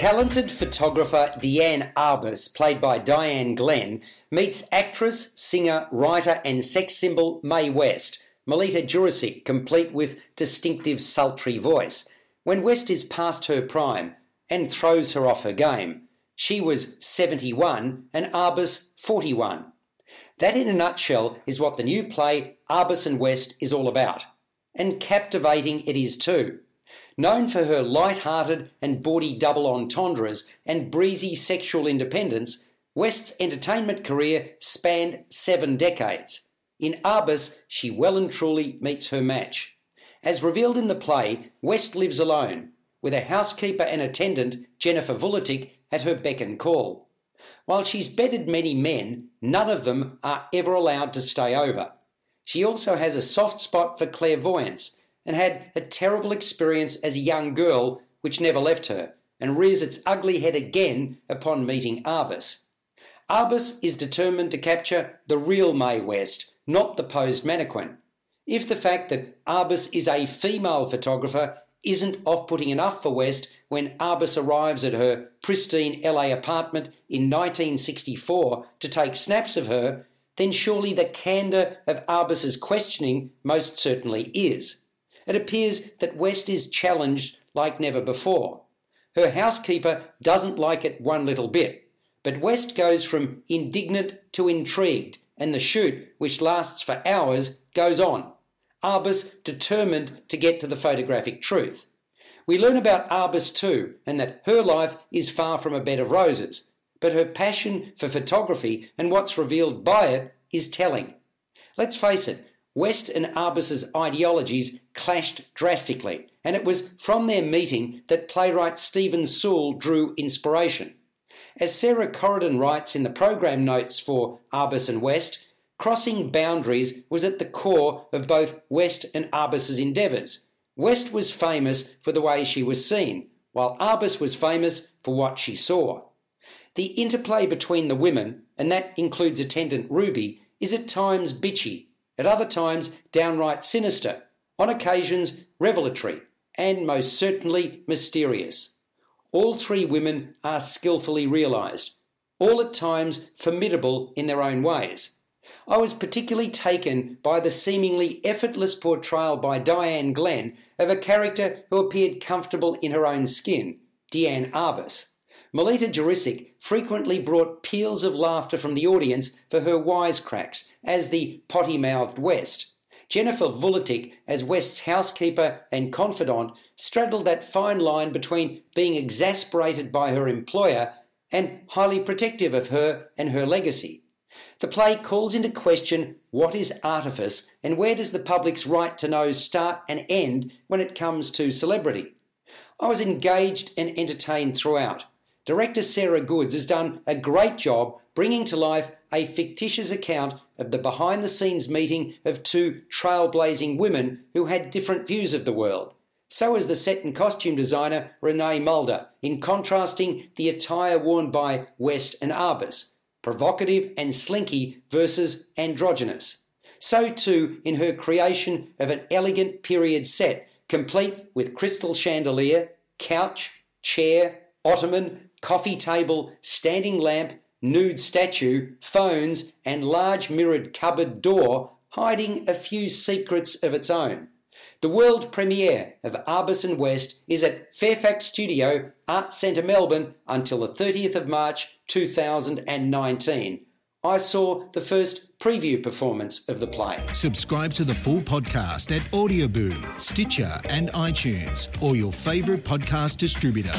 Talented photographer Diane Arbus, played by Diana Glenn, meets actress, singer, writer, and sex symbol Mae West, Melita Jurisic, complete with distinctive sultry voice, when West is past her prime and throws her off her game. She was 71 and Arbus 41. That, in a nutshell, is what the new play Arbus and West is all about. And captivating it is too. Known for her light-hearted and bawdy double entendres and breezy sexual independence, West's entertainment career spanned seven decades. In Arbus, she well and truly meets her match. As revealed in the play, West lives alone, with a housekeeper and attendant, Jennifer Vuletic, at her beck and call. While she's bedded many men, none of them are ever allowed to stay over. She also has a soft spot for clairvoyance and had a terrible experience as a young girl which never left her and rears its ugly head again upon meeting Arbus. Arbus is determined to capture the real Mae West, not the posed mannequin. If the fact that Arbus is a female photographer isn't off putting enough for West when Arbus arrives at her pristine LA apartment in 1964 to take snaps of her, then surely the candour of Arbus's questioning most certainly is. It appears that West is challenged like never before. Her housekeeper doesn't like it one little bit, but West goes from indignant to intrigued, and the shoot, which lasts for hours, goes on. Arbus determined to get to the photographic truth. We learn about Arbus too, and that her life is far from a bed of roses, but her passion for photography and what's revealed by it is telling. Let's face it, West and Arbus's ideologies clashed drastically, and it was from their meeting that playwright Stephen Sewell drew inspiration. As Sarah Corridon writes in the program notes for Arbus and West, crossing boundaries was at the core of both West and Arbus's endeavours. West was famous for the way she was seen, while Arbus was famous for what she saw. The interplay between the women, and that includes attendant Ruby, is at times bitchy, at other times downright sinister, on occasions revelatory, and most certainly mysterious. All three women are skillfully realised, all at times formidable in their own ways. I was particularly taken by the seemingly effortless portrayal by Diana Glenn of a character who appeared comfortable in her own skin, Diane Arbus. Melita Jurisic frequently brought peals of laughter from the audience for her wisecracks as the potty-mouthed West. Jennifer Vuletic, as West's housekeeper and confidant, straddled that fine line between being exasperated by her employer and highly protective of her and her legacy. The play calls into question what is artifice and where does the public's right to know start and end when it comes to celebrity. I was engaged and entertained throughout. Director Sarah Goodes has done a great job bringing to life a fictitious account of the behind the scenes meeting of two trailblazing women who had different views of the world. So is the set and costume designer Renee Mulder in contrasting the attire worn by West and Arbus provocative and slinky versus androgynous. So too in her creation of an elegant period set, complete with crystal chandelier, couch, chair, ottoman, coffee table, standing lamp, nude statue, phones, and large mirrored cupboard door hiding a few secrets of its own. The world premiere of Arbus and West is at Fairfax Studio, Arts Centre, Melbourne until the 30th of March 2019. I saw the first preview performance of the play. Subscribe to the full podcast at Audioboom, Stitcher, and iTunes, or your favourite podcast distributor.